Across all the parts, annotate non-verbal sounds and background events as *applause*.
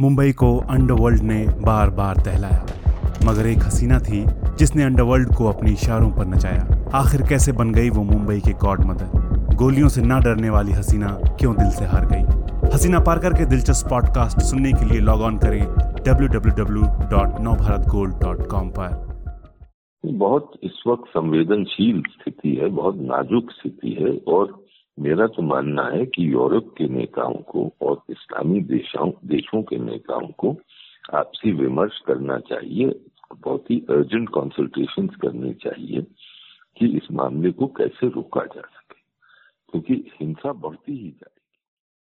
मुंबई को अंडरवर्ल्ड ने बार बार दहलाया। मगर एक हसीना थी, जिसने अंडरवर्ल्ड को अपने इशारों पर नचाया। आखिर कैसे बन गई वो मुंबई के गॉड मदर? गोलियों से ना डरने वाली हसीना क्यों दिल से हार गई? हसीना पारकर के दिलचस्प पॉडकास्ट सुनने के लिए लॉग ऑन करें www.navbharatgold.com पर। बहुत इस वक्त संवेदनशील स्थिति है, बहुत नाजुक स्थिति है और मेरा तो मानना है कि यूरोप के नेताओं को और इस्लामी देशों देशों के नेताओं को आपसी विमर्श करना चाहिए, बहुत ही अर्जेंट कंसल्टेशन करनी चाहिए कि इस मामले को कैसे रोका जा सके, क्योंकि हिंसा बढ़ती ही जाएगी।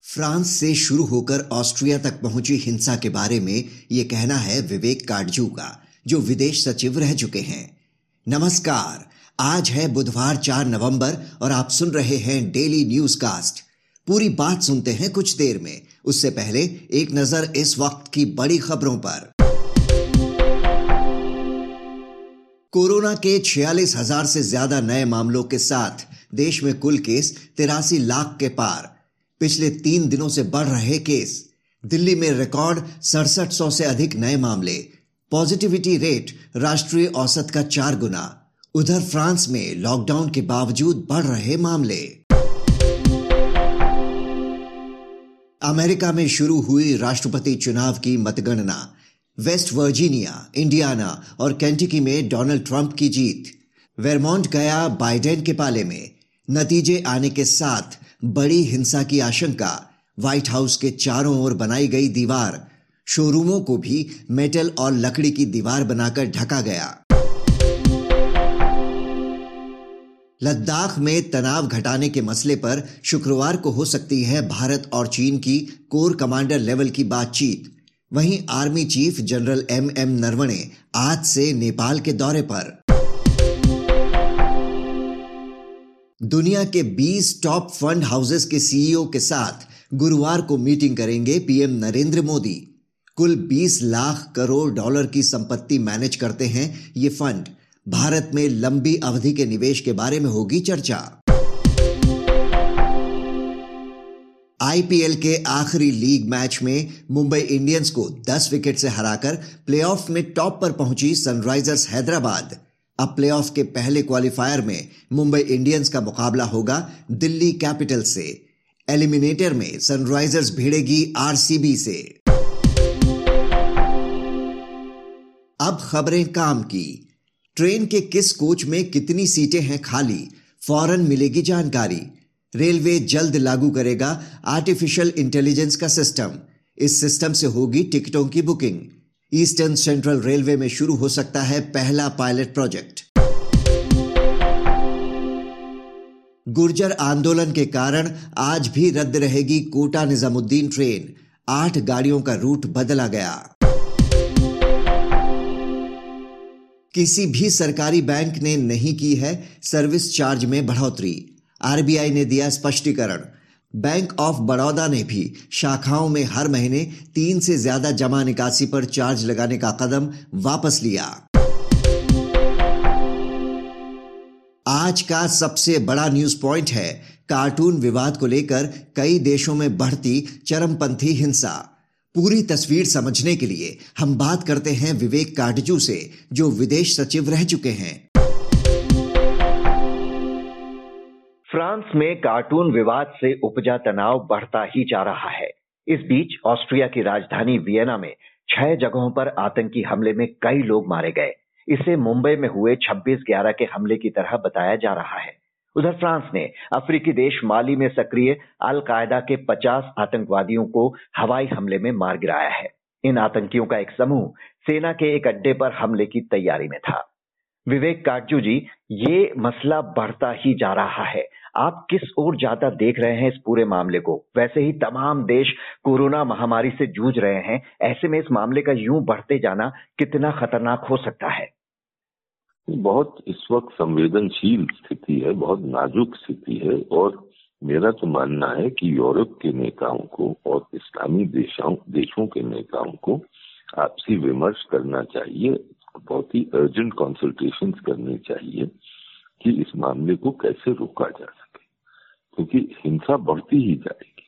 फ्रांस से शुरू होकर ऑस्ट्रिया तक पहुँची हिंसा के बारे में ये कहना है विवेक काटजू का, जो विदेश सचिव रह चुके हैं। नमस्कार आज है बुधवार चार नवंबर और आप सुन रहे हैं डेली न्यूज़ कास्ट पूरी बात सुनते हैं कुछ देर में। उससे पहले एक नज़र इस वक्त की बड़ी खबरों पर। कोरोना के छियालीस हज़ार से ज़्यादा नए मामलों के साथ देश में कुल केस तिरासी लाख के पार। पिछले तीन दिनों से बढ़ रहे केस। दिल्ली में रिकॉर्ड सड़सठ सौ से अधिक नए मामले। पॉजिटिविटी रेट राष्ट्रीय औसत का चार गुना। उधर फ्रांस में लॉकडाउन के बावजूद बढ़ रहे मामले। अमेरिका में शुरू हुई राष्ट्रपति चुनाव की मतगणना। वेस्ट वर्जीनिया, इंडियाना और कैंटिकी में डोनाल्ड ट्रंप की जीत। वेरमोंट गया बाइडेन के पाले में। नतीजे आने के साथ बड़ी हिंसा की आशंका। व्हाइट हाउस के चारों ओर बनाई गई दीवार। शोरूमों को भी मेटल और लकड़ी की दीवार बनाकर ढका गया। लद्दाख में तनाव घटाने के मसले पर शुक्रवार को हो सकती है भारत और चीन की कोर कमांडर लेवल की बातचीत। वहीं army chief general M M Naravane आज से नेपाल के दौरे पर। दुनिया के 20 टॉप फंड हाउसेस के सीईओ के साथ गुरुवार को मीटिंग करेंगे पीएम नरेंद्र मोदी। कुल 20 लाख करोड़ डॉलर की संपत्ति मैनेज करते हैं ये फंड। भारत में लंबी अवधि के निवेश के बारे में होगी चर्चा। आईपीएल के आखिरी लीग मैच में मुंबई इंडियंस को 10 विकेट से हराकर प्लेऑफ में टॉप पर पहुँची सनराइजर्स हैदराबाद। अब प्लेऑफ के पहले क्वालिफायर में मुंबई इंडियंस का मुकाबला होगा दिल्ली कैपिटल से। एलिमिनेटर में सनराइजर्स भिड़ेगी आरसीबी से। अब खबरें काम की। ट्रेन के किस कोच में कितनी सीटें हैं खाली? फ़ौरन मिलेगी जानकारी। रेलवे जल्द लागू करेगा आर्टिफिशियल इंटेलिजेंस का सिस्टम। इस सिस्टम से होगी टिकटों की बुकिंग। ईस्टर्न सेंट्रल रेलवे में शुरू हो सकता है पहला पायलट प्रोजेक्ट। गुर्जर आंदोलन के कारण आज भी रद्द रहेगी कोटा निजामुद्दीन ट्रेन। आठ गाड़ियों का रूट बदला गया। किसी भी सरकारी बैंक ने नहीं की है सर्विस चार्ज में बढ़ोतरी। आरबीआई ने दिया स्पष्टीकरण। बैंक ऑफ़ बड़ौदा ने भी शाखाओं में हर महीने तीन से ज़्यादा जमा निकासी पर चार्ज लगाने का कदम वापस लिया। आज का सबसे बड़ा न्यूज़ पॉइंट है, कार्टून विवाद को लेकर कई देशों में बढ़ती चरमपंथी हिंसा। पूरी तस्वीर समझने के लिए हम बात करते हैं विवेक काटजू से, जो विदेश सचिव रह चुके हैं। फ्रांस में कार्टून विवाद से उपजा तनाव बढ़ता ही जा रहा है। इस बीच ऑस्ट्रिया की राजधानी वियना में छह जगहों पर आतंकी हमले में कई लोग मारे गए। इसे मुंबई में हुए 26 ग्यारह के हमले की तरह बताया जा रहा है। उधर फ्रांस ने अफ्रीकी देश माली में सक्रिय अल कायदा के 50 आतंकवादियों को हवाई हमले में मार गिराया है। इन आतंकियों का एक समूह सेना के एक अड्डे पर हमले की तैयारी में था। विवेक काटजू जी, ये मसला बढ़ता ही जा रहा है। आप किस ओर ज़्यादा देख रहे हैं इस पूरे मामले को? वैसे ही तमाम देश कोरोना महामारी से जूझ रहे हैं। ऐसे में इस मामले का यूँ बढ़ते जाना कितना खतरनाक हो सकता है? बहुत इस वक्त संवेदनशील स्थिति है, बहुत नाजुक स्थिति है और मेरा तो मानना है कि यूरोप के नेताओं को और इस्लामी देशों देशों के नेताओं को आपसी विमर्श करना चाहिए, बहुत ही अर्जेंट कंसल्टेशन करनी चाहिए कि इस मामले को कैसे रोका जा सके, क्योंकि तो हिंसा बढ़ती ही जाएगी।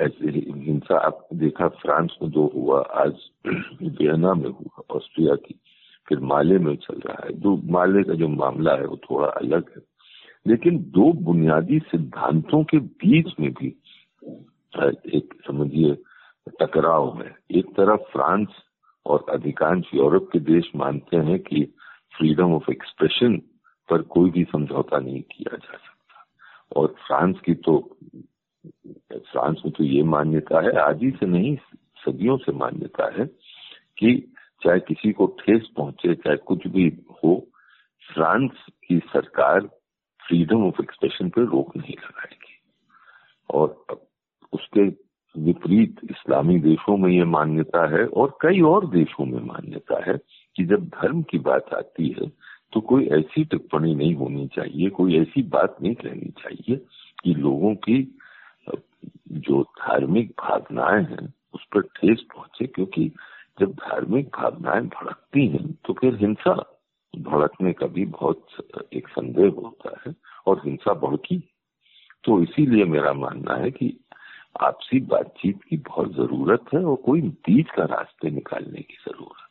ऐसे हिंसा, आप देखा, फ्रांस में जो हुआ, आज *clears throat* वियना में हुआ, ऑस्ट्रिया की। फिर माले में चल रहा है। जो माले का जो मामला है वो थोड़ा अलग है। लेकिन दो बुनियादी सिद्धांतों के बीच में भी एक समझिए, टकराव है। एक तरफ़ फ्रांस और अधिकांश यूरोप के देश मानते हैं कि फ्रीडम ऑफ़ एक्सप्रेशन पर कोई भी समझौता नहीं किया जा सकता। और फ्रांस की तो फ्रांस में तो ये मान्यता है, आज ही से नहीं, सदियों से मान्यता है कि चाहे किसी को ठेस पहुँचे, चाहे कुछ भी हो, फ्रांस की सरकार फ्रीडम ऑफ़ एक्सप्रेशन पर रोक नहीं लगाएगी। और उसके विपरीत इस्लामी देशों में ये मान्यता है और कई और देशों में मान्यता है कि जब धर्म की बात आती है तो कोई ऐसी टिप्पणी नहीं होनी चाहिए, कोई ऐसी बात नहीं कहनी चाहिए कि लोगों की जो धार्मिक भावनाएँ हैं, उस पर ठेस पहुँचे, क्योंकि जब धार्मिक भावनाएँ भड़कती हैं तो फिर हिंसा भड़कने का भी बहुत एक संदेह होता है और हिंसा भड़की। तो इसीलिए मेरा मानना है कि आपसी बातचीत की बहुत ज़रूरत है और कोई बीच का रास्ते निकालने की ज़रूरत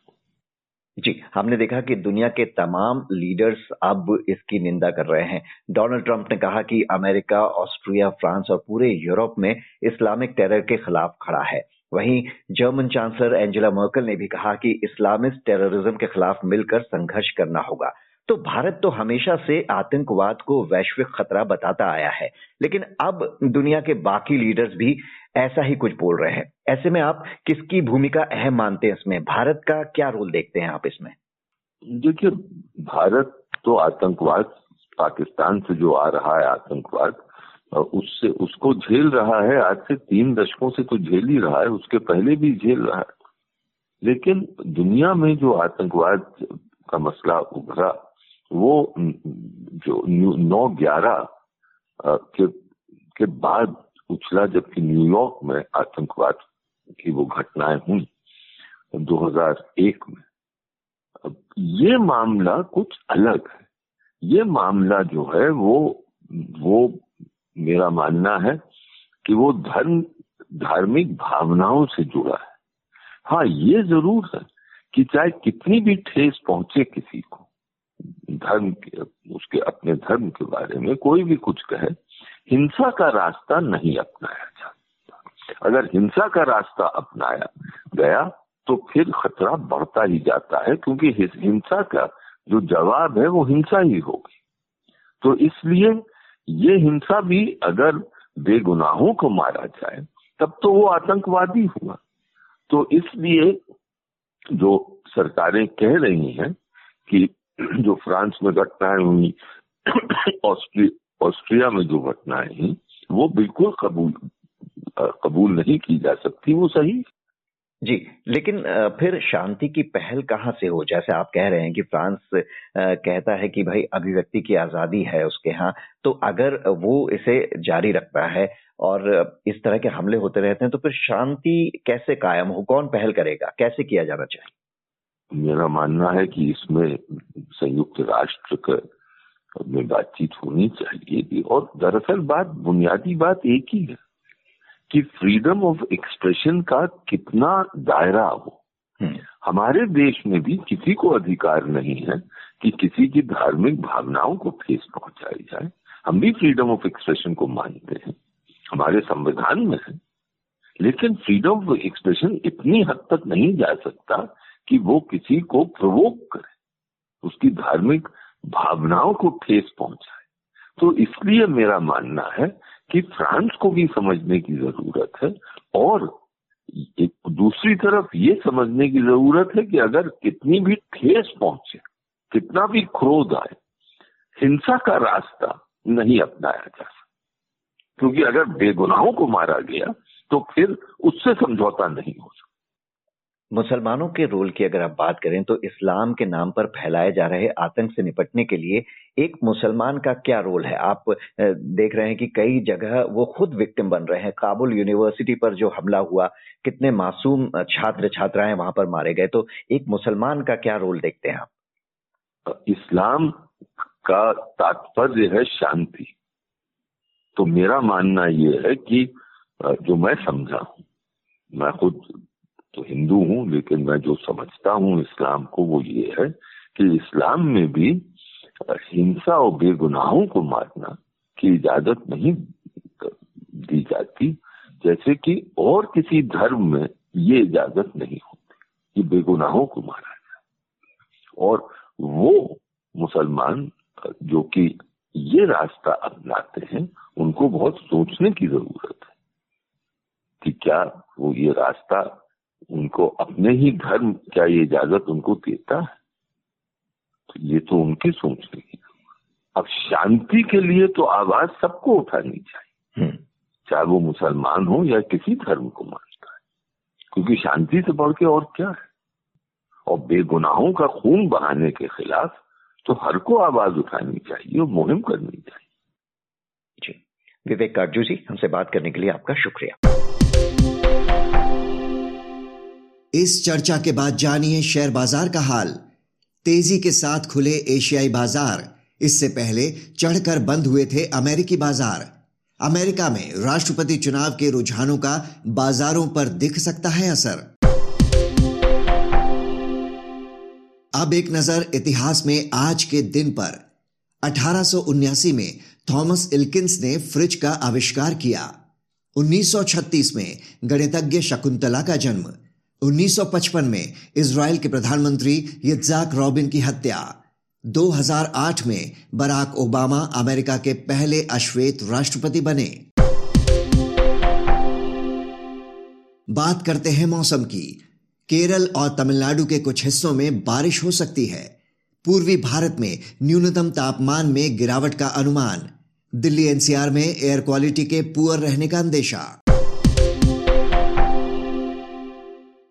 जी, हमने देखा कि दुनिया के तमाम लीडर्स अब इसकी निंदा कर रहे हैं। डोनाल्ड ट्रंप ने कहा कि अमेरिका, ऑस्ट्रिया, फ्रांस और पूरे यूरोप में इस्लामिक टेरर के खिलाफ खड़ा है। वहीं जर्मन चांसलर एंजेला मर्कल ने भी कहा कि इस्लामिस्ट टेररिज्म के खिलाफ मिलकर संघर्ष करना होगा। तो भारत तो हमेशा से आतंकवाद को वैश्विक खतरा बताता आया है, लेकिन अब दुनिया के बाकी लीडर्स भी ऐसा ही कुछ बोल रहे हैं। ऐसे में आप किसकी भूमिका अहम मानते हैं इसमें? भारत का क्या रोल देखते हैं आप इसमें? देखिए, भारत तो आतंकवाद, पाकिस्तान से जो आ रहा है आतंकवाद उससे, उसको झेल रहा है, आज से तीन दशकों से तो झेल ही रहा है, उसके पहले भी झेल रहा है। लेकिन दुनिया में जो आतंकवाद का मसला उभरा, वो जो नौ ग्यारह के के बाद उछला, जबकि न्यूयॉर्क में आतंकवाद की वो घटनाएँ हुई 2001 में। अब ये मामला कुछ अलग है। ये मामला जो है, वो वो मेरा मानना है कि वो धर्म, धार्मिक भावनाओं से जुड़ा है। हाँ ये ज़रूर है कि चाहे कितनी भी ठेस पहुँचे किसी को, धर्म के, उसके, अपने धर्म के बारे में कोई भी कुछ कहे, हिंसा का रास्ता नहीं अपनाया जाता। अगर हिंसा का रास्ता अपनाया गया तो फिर खतरा बढ़ता ही जाता है, क्योंकि हिंसा का जो जवाब है, वो हिंसा ही होगी। तो इसलिए ये हिंसा भी अगर बेगुनाहों को मारा जाए, तब तो वो आतंकवादी हुआ। तो इसलिए जो सरकारें कह रही हैं कि जो फ्रांस में घटनाएँ हुई ऑस्ट्रिया में जो घटनाएँ हुई वो बिल्कुल कबूल कबूल नहीं की जा सकती, वो सही जी, लेकिन फिर शांति की पहल कहाँ से हो? जैसे आप कह रहे हैं कि फ्रांस कहता है कि भाई अभिव्यक्ति की आज़ादी है उसके यहाँ तो अगर वो इसे जारी रखता है और इस तरह के हमले होते रहते हैं तो फिर शांति कैसे कायम हो? कौन पहल करेगा? कैसे किया जाना चाहिए? मेरा मानना है कि इसमें संयुक्त राष्ट्र में बातचीत होनी चाहिए और दरअसल बात, बुनियादी बात एक ही है। कि फ्रीडम ऑफ़ एक्सप्रेशन का कितना दायरा हो। हम्म। हमारे देश में भी किसी को अधिकार नहीं है कि किसी की धार्मिक भावनाओं को ठेस पहुंचाई जाए। हम भी फ्रीडम ऑफ़ एक्सप्रेशन को मानते हैं। हमारे संविधान में है। लेकिन फ्रीडम ऑफ़ एक्सप्रेशन इतनी हद तक नहीं जा सकता कि वो किसी को प्रवोक करे। उसकी धार्मिक भावनाओं को ठेस पहुँचाए। तो इसलिए मेरा मानना है कि फ्रांस को भी समझने की ज़रूरत है और दूसरी तरफ़ ये समझने की ज़रूरत है कि अगर कितनी भी ठेस पहुँचे, कितना भी क्रोध आए, हिंसा का रास्ता नहीं अपनाया जा सकता। क्योंकि अगर बेगुनाहों को मारा गया तो फिर उससे समझौता नहीं हो सकता। मुसलमानों के रोल की अगर आप बात करें तो इस्लाम के नाम पर फैलाए जा रहे आतंक से निपटने के लिए एक मुसलमान का क्या रोल है? आप देख रहे हैं कि कई जगह वो खुद विक्टिम बन रहे हैं। काबुल यूनिवर्सिटी पर जो हमला हुआ, कितने मासूम छात्र छात्राएँ वहाँ पर मारे गए। तो एक मुसलमान का क्या रोल देखते हैं आप? इस्लाम का तात्पर्य है शांति। तो मेरा मानना यह है कि जो मैं समझा हूँ, मैं खुद तो हिंदू हूँ, लेकिन मैं जो समझता हूँ इस्लाम को वो ये है कि इस्लाम में भी हिंसा और बेगुनाहों को मारना की इजाज़त नहीं दी जाती, जैसे कि और किसी धर्म में ये इजाज़त नहीं होती कि बेगुनाहों को मारा जाए। और वो मुसलमान जो कि ये रास्ता अपनाते हैं, उनको बहुत सोचने की ज़रूरत है कि क्या वो ये रास्ता उनको अपने ही धर्म क्या ये इजाज़त उनको देता है? तो ये तो उनकी सोचने की अब शांति के लिए तो आवाज़ सबको उठानी चाहिए। हम्म। चाहे वो मुसलमान हो या किसी धर्म को मानता है। क्योंकि शांति से बढ़ के और क्या है? और बेगुनाहों का खून बहाने के खिलाफ तो हर को आवाज़ उठानी चाहिए और मुहिम करनी चाहिए। जी। विवेक काटजू जी हमसे बात करने के लिए आपका शुक्रिया। इस चर्चा के बाद जानिए शेयर बाज़ार का हाल। तेज़ी के साथ खुले एशियाई बाज़ार। इससे पहले चढ़कर बंद हुए थे अमेरिकी बाज़ार। अमेरिका में राष्ट्रपति चुनाव के रुझानों का बाजारों पर दिख सकता है असर। अब एक नज़र इतिहास में आज के दिन पर। अठारह में थॉमस इल्किंस ने फ्रिज का आविष्कार किया। 1936 में गणितज्ञ शकुंतला का जन्म। 1955 में इसराइल के प्रधानमंत्री यजाक रॉबिन की हत्या। 2008 में बराक ओबामा अमेरिका के पहले अश्वेत राष्ट्रपति बने। बात करते हैं मौसम की। केरल और तमिलनाडु के कुछ हिस्सों में बारिश हो सकती है। पूर्वी भारत में न्यूनतम तापमान में गिरावट का अनुमान। दिल्ली एनसीआर में एयर क्वालिटी के पुअर रहने का अंदेशा।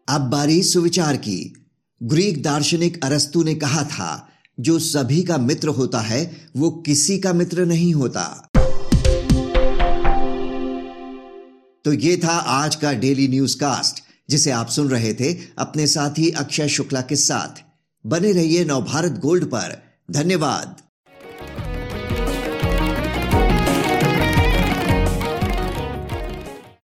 अब बारी सुविचार की। ग्रीक दार्शनिक अरस्तु ने कहा था, जो सभी का मित्र होता है, वो किसी का मित्र नहीं होता। तो ये था आज का डेली न्यूज़ कास्ट जिसे आप सुन रहे थे अपने साथी अक्षय शुक्ला के साथ। बने रहिए नवभारत गोल्ड पर। धन्यवाद।